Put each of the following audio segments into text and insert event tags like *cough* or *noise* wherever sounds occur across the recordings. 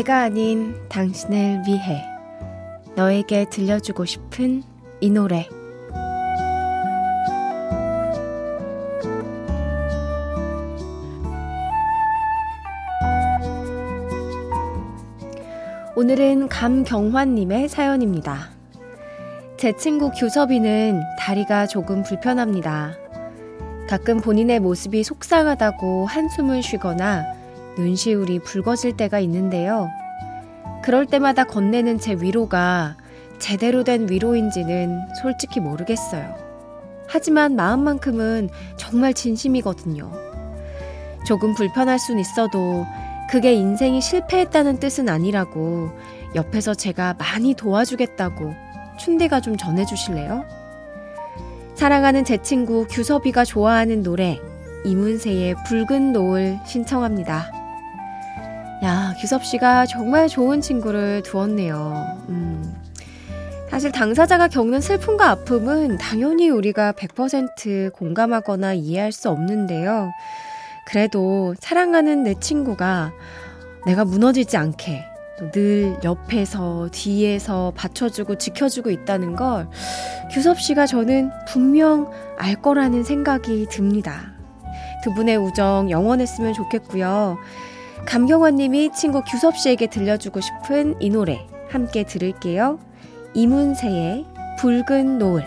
내가 아닌 당신을 위해 너에게 들려주고 싶은 이 노래 오늘은 감경환님의 사연입니다. 제 친구 규섭이는 다리가 조금 불편합니다. 가끔 본인의 모습이 속상하다고 한숨을 쉬거나 눈시울이 붉어질 때가 있는데요. 그럴 때마다 건네는 제 위로가 제대로 된 위로인지는 솔직히 모르겠어요. 하지만 마음만큼은 정말 진심이거든요. 조금 불편할 순 있어도 그게 인생이 실패했다는 뜻은 아니라고 옆에서 제가 많이 도와주겠다고 춘디가 좀 전해주실래요? 사랑하는 제 친구 규섭이가 좋아하는 노래 이문세의 붉은 노을 신청합니다. 야, 규섭 씨가 정말 좋은 친구를 두었네요. 음. 사실 당사자가 겪는 슬픔과 아픔은 당연히 우리가 100% 공감하거나 이해할 수 없는데요. 그래도 사랑하는 내 친구가 내가 무너지지 않게 늘 옆에서 뒤에서 받쳐주고 지켜주고 있다는 걸 규섭 씨가 저는 분명 알 거라는 생각이 듭니다. 두 분의 우정 영원했으면 좋겠고요. 감경환 님이 친구 규섭 씨에게 들려주고 싶은 이 노래 함께 들을게요. 이문세의 붉은 노을.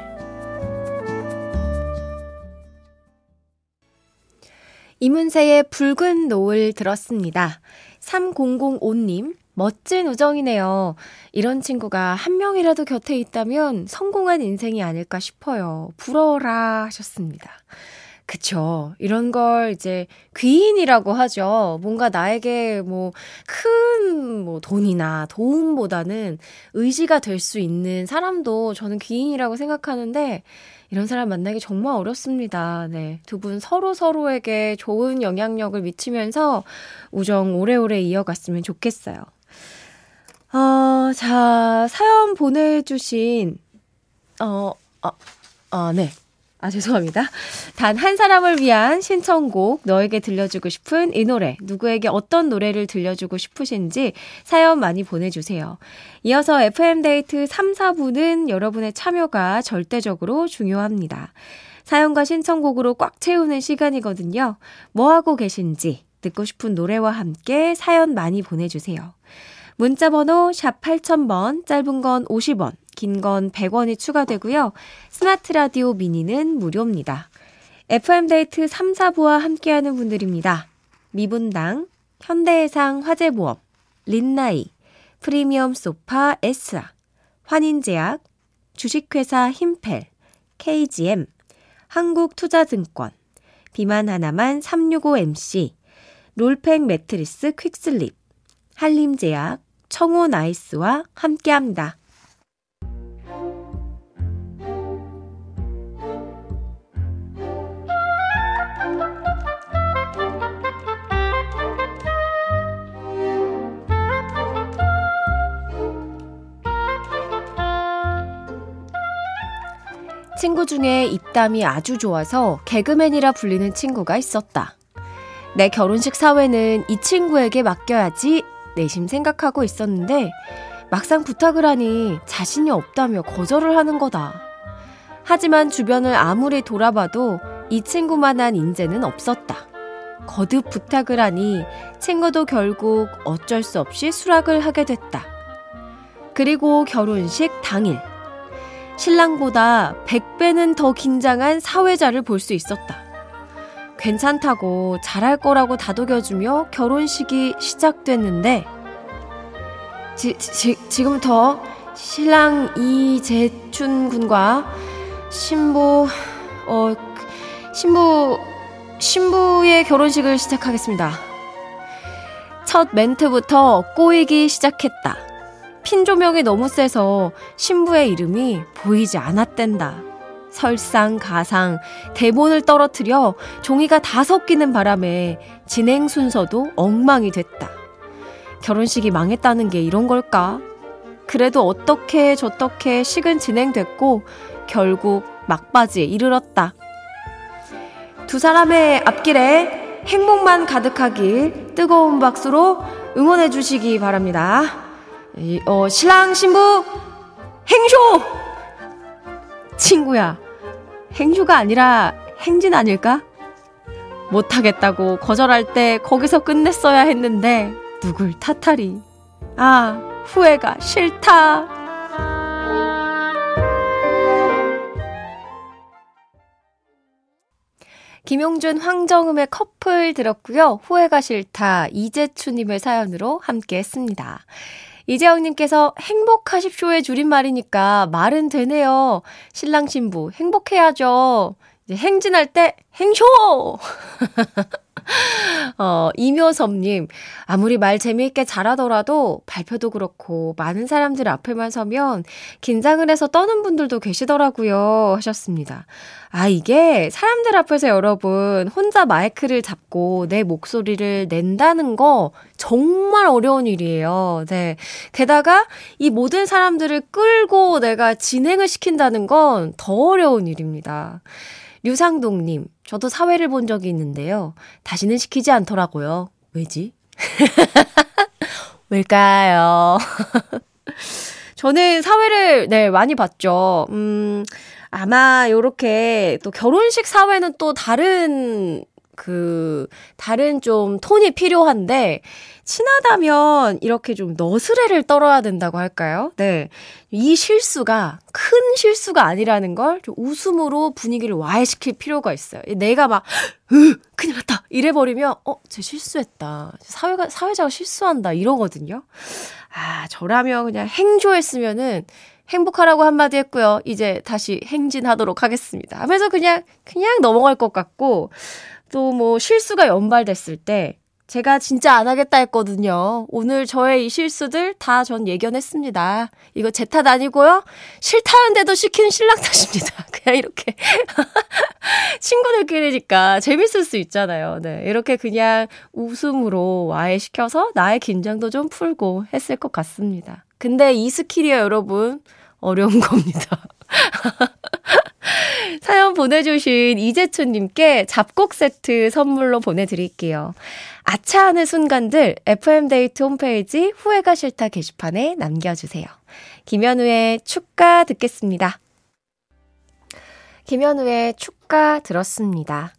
이문세의 붉은 노을 들었습니다. 3005님, 멋진 우정이네요. 이런 친구가 한 명이라도 곁에 있다면 성공한 인생이 아닐까 싶어요. 부러워라 하셨습니다. 그쵸. 이런 걸 이제 귀인이라고 하죠. 뭔가 나에게 뭐큰뭐 돈이나 도움보다는 의지가 될 수 있는 사람도 저는 귀인이라고 생각하는데 이런 사람 만나기 정말 어렵습니다. 네. 두 분 서로 서로에게 좋은 영향력을 미치면서 우정 오래오래 이어갔으면 좋겠어요. 어, 자, 사연 보내주신, 어, 어, 어, 네. 아, 죄송합니다. 단 한 사람을 위한 신청곡, 너에게 들려주고 싶은 이 노래, 누구에게 어떤 노래를 들려주고 싶으신지 사연 많이 보내주세요. 이어서 FM데이트 3, 4부는 여러분의 참여가 절대적으로 중요합니다. 사연과 신청곡으로 꽉 채우는 시간이거든요. 뭐 하고 계신지, 듣고 싶은 노래와 함께 사연 많이 보내주세요. 문자번호 샵 8000번, 짧은 건 50원, 긴 건 100원이 추가되고요. 스마트 라디오 미니는 무료입니다. FM데이트 3, 4부와 함께하는 분들입니다. 미분당, 현대해상 화재보험, 린나이, 프리미엄 소파 에스아, 환인제약, 주식회사 힘펠, KGM, 한국투자증권, 비만 하나만 365MC, 롤팩 매트리스 퀵슬립, 한림제약, 청호 나이스와 함께합니다. 친구 중에 입담이 아주 좋아서 개그맨이라 불리는 친구가 있었다. 내 결혼식 사회는 이 친구에게 맡겨야지 내심 생각하고 있었는데 막상 부탁을 하니 자신이 없다며 거절을 하는 거다. 하지만 주변을 아무리 돌아봐도 이 친구만한 인재는 없었다. 거듭 부탁을 하니 친구도 결국 어쩔 수 없이 수락을 하게 됐다. 그리고 결혼식 당일. 신랑보다 100배는 더 긴장한 사회자를 볼 수 있었다. 괜찮다고 잘할 거라고 다독여주며 결혼식이 시작됐는데, 지, 지, 지금부터 신랑 이재춘 군과 신부, 어, 신부, 신부의 결혼식을 시작하겠습니다. 첫 멘트부터 꼬이기 시작했다. 핀 조명이 너무 세서 신부의 이름이 보이지 않았댄다. 설상가상, 대본을 떨어뜨려 종이가 다 섞이는 바람에 진행 순서도 엉망이 됐다. 결혼식이 망했다는 게 이런 걸까? 그래도 어떻게 저떻게 식은 진행됐고 결국 막바지에 이르렀다. 두 사람의 앞길에 행복만 가득하길 뜨거운 박수로 응원해 주시기 바랍니다. 이, 어, 신랑 신부 행쇼! 친구야, 행쇼가 아니라 행진 아닐까? 못하겠다고 거절할 때 거기서 끝냈어야 했는데 누굴 탓하리. 아, 후회가 싫다. 김용준, 황정음의 커플 들었고요. 후회가 싫다. 이재추님의 사연으로 함께 했습니다. 이재영님께서 행복하십쇼의 줄임말이니까 말은 되네요. 신랑 신부 행복해야죠. 이제 행진할 때 행쇼! *laughs* *laughs* 어, 이묘섭님, 아무리 말 재미있게 잘하더라도 발표도 그렇고 많은 사람들 앞에만 서면 긴장을 해서 떠는 분들도 계시더라고요. 하셨습니다. 아, 이게 사람들 앞에서 여러분 혼자 마이크를 잡고 내 목소리를 낸다는 거 정말 어려운 일이에요. 네. 게다가 이 모든 사람들을 끌고 내가 진행을 시킨다는 건 더 어려운 일입니다. 류상동님, 저도 사회를 본 적이 있는데요. 다시는 시키지 않더라고요. 왜지? *laughs* 왜일까요? *laughs* 저는 사회를, 네, 많이 봤죠. 음, 아마 요렇게 또 결혼식 사회는 또 다른 그 다른 좀 톤이 필요한데 친하다면 이렇게 좀 너스레를 떨어야 된다고 할까요? 네. 이 실수가 큰 실수가 아니라는 걸 좀 웃음으로 분위기를 와해시킬 필요가 있어요. 내가 막, 으, 큰일 났다. 이래 버리면, 어, 쟤 실수했다. 사회가, 사회자가 실수한다. 이러거든요. 아, 저라면 그냥 행조했으면은 행복하라고 한마디 했고요. 이제 다시 행진하도록 하겠습니다. 하면서 그냥, 그냥 넘어갈 것 같고, 또 뭐 실수가 연발됐을 때, 제가 진짜 안 하겠다 했거든요. 오늘 저의 이 실수들 다 전 예견했습니다. 이거 제 탓 아니고요. 싫다는데도 시킨 신랑 탓입니다. *laughs* 그냥 이렇게. *laughs* 친구들끼리니까 재밌을 수 있잖아요. 네. 이렇게 그냥 웃음으로 와해시켜서 나의 긴장도 좀 풀고 했을 것 같습니다. 근데 이 스킬이요, 여러분. 어려운 겁니다. *laughs* 사연 보내주신 이재춘님께 잡곡 세트 선물로 보내드릴게요. 아차하는 순간들 FM데이트 홈페이지 후회가 싫다 게시판에 남겨주세요. 김현우의 축가 듣겠습니다. 김현우의 축가 들었습니다.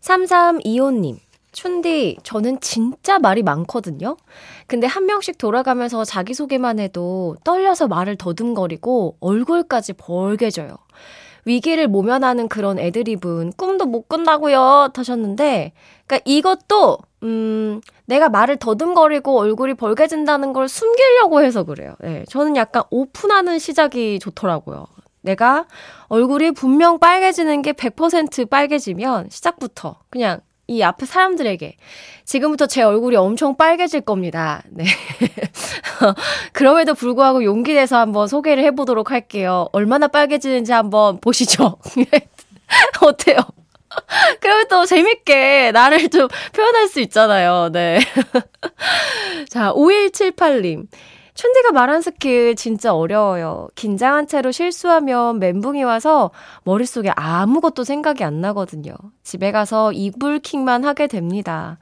3325님. 춘디, 저는 진짜 말이 많거든요? 근데 한 명씩 돌아가면서 자기소개만 해도 떨려서 말을 더듬거리고 얼굴까지 벌개져요. 위기를 모면하는 그런 애드립은 꿈도 못 꾼다고요 하셨는데, 그러니까 이것도 음, 내가 말을 더듬거리고 얼굴이 벌개진다는 걸 숨기려고 해서 그래요. 네, 저는 약간 오픈하는 시작이 좋더라고요. 내가 얼굴이 분명 빨개지는 게 100% 빨개지면 시작부터 그냥 이 앞에 사람들에게 지금부터 제 얼굴이 엄청 빨개질 겁니다. 네. *laughs* 그럼에도 불구하고 용기 내서 한번 소개를 해보도록 할게요. 얼마나 빨개지는지 한번 보시죠. *laughs* 어때요? 그러면 또 재밌게 나를 좀 표현할 수 있잖아요. 네. *laughs* 자, 5178님. 춘디가 말한 스킬 진짜 어려워요. 긴장한 채로 실수하면 멘붕이 와서 머릿속에 아무것도 생각이 안 나거든요. 집에 가서 이불킥만 하게 됩니다.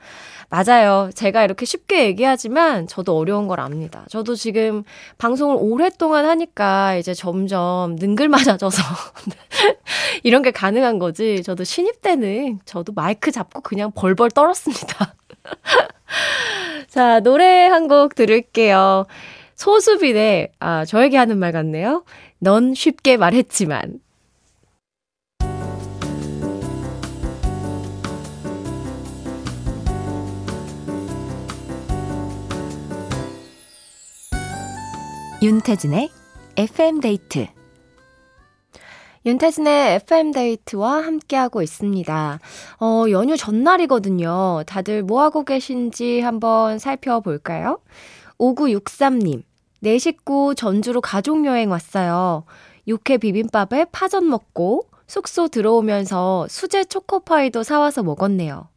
맞아요. 제가 이렇게 쉽게 얘기하지만 저도 어려운 걸 압니다. 저도 지금 방송을 오랫동안 하니까 이제 점점 능글맞아져서 *laughs* 이런 게 가능한 거지. 저도 신입 때는 저도 마이크 잡고 그냥 벌벌 떨었습니다. *laughs* 자, 노래 한 곡 들을게요. 소수빈의, 아, 저에게 하는 말 같네요. 넌 쉽게 말했지만. 윤태진의 FM데이트. 윤태진의 FM데이트와 함께하고 있습니다. 어, 연휴 전날이거든요. 다들 뭐하고 계신지 한번 살펴볼까요? 5963님, 내 식구 전주로 가족여행 왔어요. 육회 비빔밥에 파전 먹고 숙소 들어오면서 수제 초코파이도 사와서 먹었네요.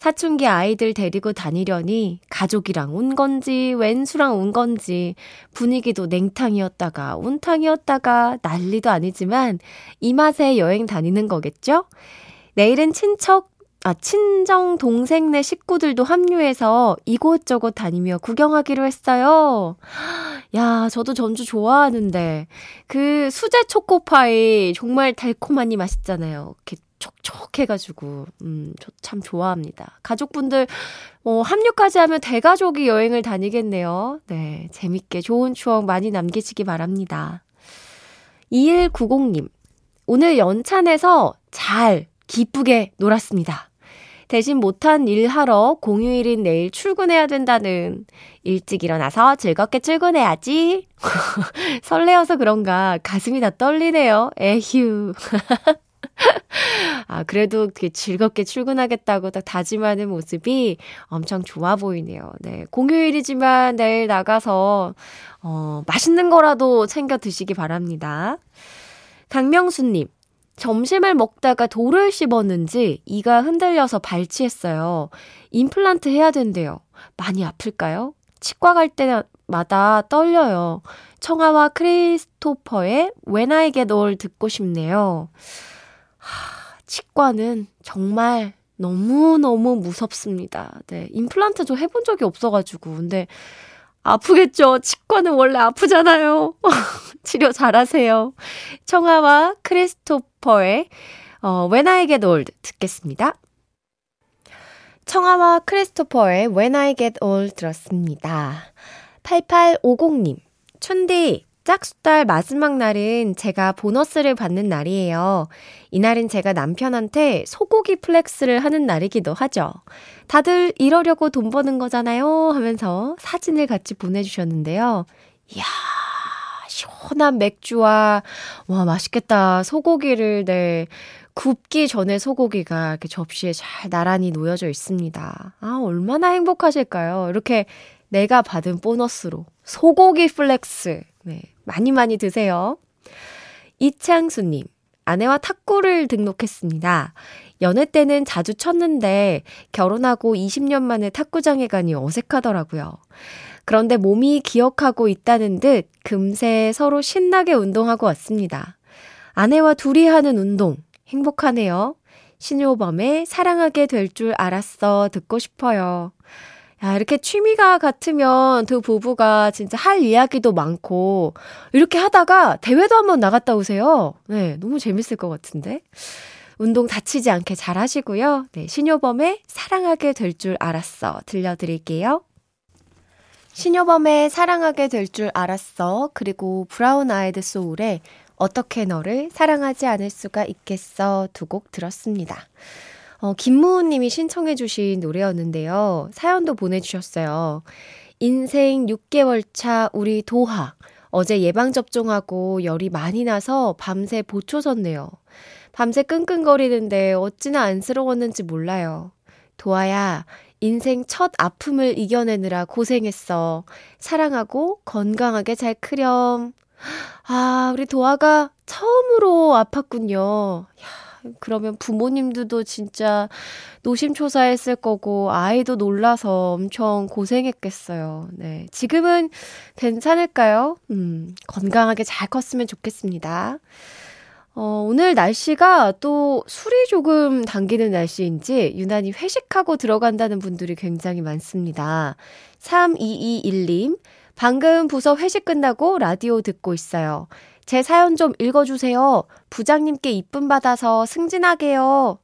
사춘기 아이들 데리고 다니려니 가족이랑 온 건지 웬수랑 온 건지 분위기도 냉탕이었다가 온탕이었다가 난리도 아니지만 이 맛에 여행 다니는 거겠죠? 내일은 친척 아, 친정 동생네 식구들도 합류해서 이곳저곳 다니며 구경하기로 했어요. *gasps* 야, 저도 전주 좋아하는데 그 수제 초코파이 정말 달콤하니 맛있잖아요. 이렇게 촉촉해가지고, 음, 참 좋아합니다. 가족분들, 어, 합류까지 하면 대가족이 여행을 다니겠네요. 네, 재밌게 좋은 추억 많이 남기시기 바랍니다. 2190님, 오늘 연찬에서 잘, 기쁘게 놀았습니다. 대신 못한 일 하러 공휴일인 내일 출근해야 된다는 일찍 일어나서 즐겁게 출근해야지. *laughs* 설레어서 그런가 가슴이 다 떨리네요. 에휴. *laughs* 아, 그래도 그 즐겁게 출근하겠다고 딱 다짐하는 모습이 엄청 좋아 보이네요. 네. 공휴일이지만 내일 나가서, 어, 맛있는 거라도 챙겨 드시기 바랍니다. 강명수님, 점심을 먹다가 돌을 씹었는지 이가 흔들려서 발치했어요. 임플란트 해야 된대요. 많이 아플까요? 치과 갈 때마다 떨려요. 청아와 크리스토퍼의 When I Get Old 듣고 싶네요. 하, 치과는 정말 너무너무 무섭습니다. 네. 임플란트 도 해본 적이 없어가지고. 근데 아프겠죠. 치과는 원래 아프잖아요. *laughs* 치료 잘하세요. 청아와 크리스토퍼의 어, When I Get Old 듣겠습니다. 청하와 크리스토퍼의 When I Get Old 들었습니다. 8850님, 춘디, 짝수달 마지막 날은 제가 보너스를 받는 날이에요. 이날은 제가 남편한테 소고기 flex를 하는 날이기도 하죠. 다들 이러려고 돈 버는 거잖아요 하면서 사진을 같이 보내주셨는데요. 이야, 시원한 맥주와, 와, 맛있겠다. 소고기를, 네. 굽기 전에 소고기가 이렇게 접시에 잘 나란히 놓여져 있습니다. 아, 얼마나 행복하실까요? 이렇게 내가 받은 보너스로 소고기 flex. 네. 많이 많이 드세요. 이창수님, 아내와 탁구를 등록했습니다. 연애 때는 자주 쳤는데 결혼하고 20년 만에 탁구장에 가니 어색하더라고요. 그런데 몸이 기억하고 있다는 듯 금세 서로 신나게 운동하고 왔습니다. 아내와 둘이 하는 운동, 행복하네요. 신효범의 사랑하게 될 줄 알았어 듣고 싶어요. 야, 이렇게 취미가 같으면 두 부부가 진짜 할 이야기도 많고, 이렇게 하다가 대회도 한번 나갔다 오세요. 네, 너무 재밌을 것 같은데. 운동 다치지 않게 잘 하시고요. 네, 신효범의 사랑하게 될 줄 알았어. 들려드릴게요. 신효범의 사랑하게 될 줄 알았어. 그리고 브라운 아이드 소울의 어떻게 너를 사랑하지 않을 수가 있겠어. 두 곡 들었습니다. 어, 김무은 님이 신청해 주신 노래였는데요. 사연도 보내주셨어요. 인생 6개월 차 우리 도하. 어제 예방접종하고 열이 많이 나서 밤새 보초 섰네요. 밤새 끙끙거리는데 어찌나 안쓰러웠는지 몰라요. 도아야, 인생 첫 아픔을 이겨내느라 고생했어. 사랑하고 건강하게 잘 크렴. 아, 우리 도아가 처음으로 아팠군요. 야, 그러면 부모님들도 진짜 노심초사했을 거고, 아이도 놀라서 엄청 고생했겠어요. 네. 지금은 괜찮을까요? 음, 건강하게 잘 컸으면 좋겠습니다. 어, 오늘 날씨가 또 술이 조금 당기는 날씨인지 유난히 회식하고 들어간다는 분들이 굉장히 많습니다. 3221님, 방금 부서 회식 끝나고 라디오 듣고 있어요. 제 사연 좀 읽어주세요. 부장님께 이쁨 받아서 승진하게요.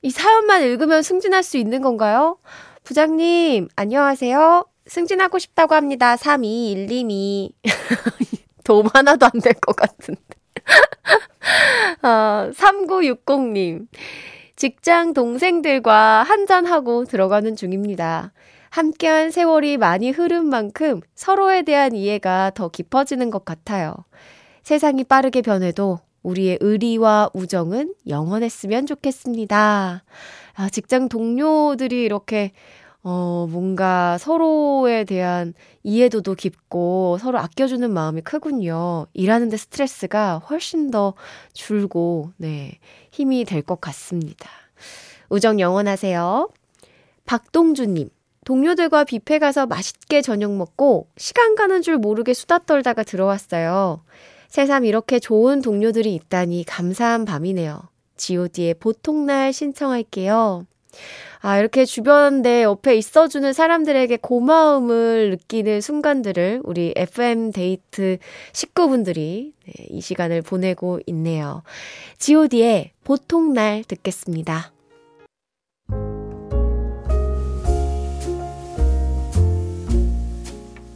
이 사연만 읽으면 승진할 수 있는 건가요? 부장님, 안녕하세요. 승진하고 싶다고 합니다. 3212이. *laughs* 도움 하나도 안 될 것 같은데. *laughs* 아, 3960님. 직장 동생들과 한잔하고 들어가는 중입니다. 함께한 세월이 많이 흐른 만큼 서로에 대한 이해가 더 깊어지는 것 같아요. 세상이 빠르게 변해도 우리의 의리와 우정은 영원했으면 좋겠습니다. 아, 직장 동료들이 이렇게 어, 뭔가 서로에 대한 이해도도 깊고 서로 아껴주는 마음이 크군요. 일하는데 스트레스가 훨씬 더 줄고, 네, 힘이 될 것 같습니다. 우정 영원하세요. 박동주님, 동료들과 뷔페 가서 맛있게 저녁 먹고 시간 가는 줄 모르게 수다 떨다가 들어왔어요. 새삼 이렇게 좋은 동료들이 있다니 감사한 밤이네요. god의 보통날 신청할게요. 아, 이렇게 주변 내 옆에 있어주는 사람들에게 고마움을 느끼는 순간들을 우리 FM 데이트 식구분들이 네, 이 시간을 보내고 있네요. god의 보통날 듣겠습니다.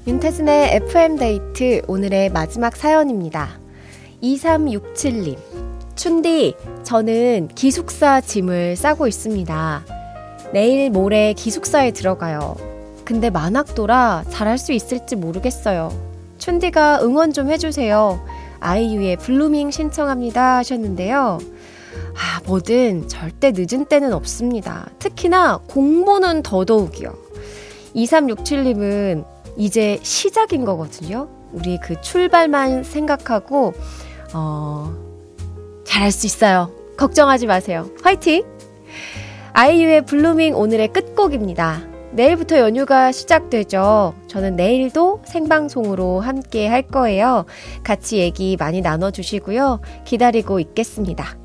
윤태진의 FM데이트 오늘의 마지막 사연입니다. 2367님. 춘디, 저는 기숙사 짐을 싸고 있습니다. 내일 모레 기숙사에 들어가요. 근데 만학도라 잘할 수 있을지 모르겠어요. 춘디가 응원 좀 해주세요. 아이유의 Blueming 신청합니다 하셨는데요. 아, 뭐든 절대 늦은 때는 없습니다. 특히나 공부는 더더욱이요. 2367님은 이제 시작인 거거든요. 우리 그 출발만 생각하고, 어, 잘할 수 있어요. 걱정하지 마세요. 화이팅! 아이유의 Blueming 오늘의 끝곡입니다. 내일부터 연휴가 시작되죠. 저는 내일도 생방송으로 함께 할 거예요. 같이 얘기 많이 나눠주시고요. 기다리고 있겠습니다.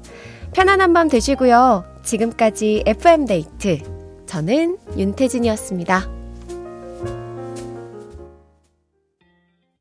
편안한 밤 되시고요. 지금까지 FM데이트. 저는 윤태진이었습니다.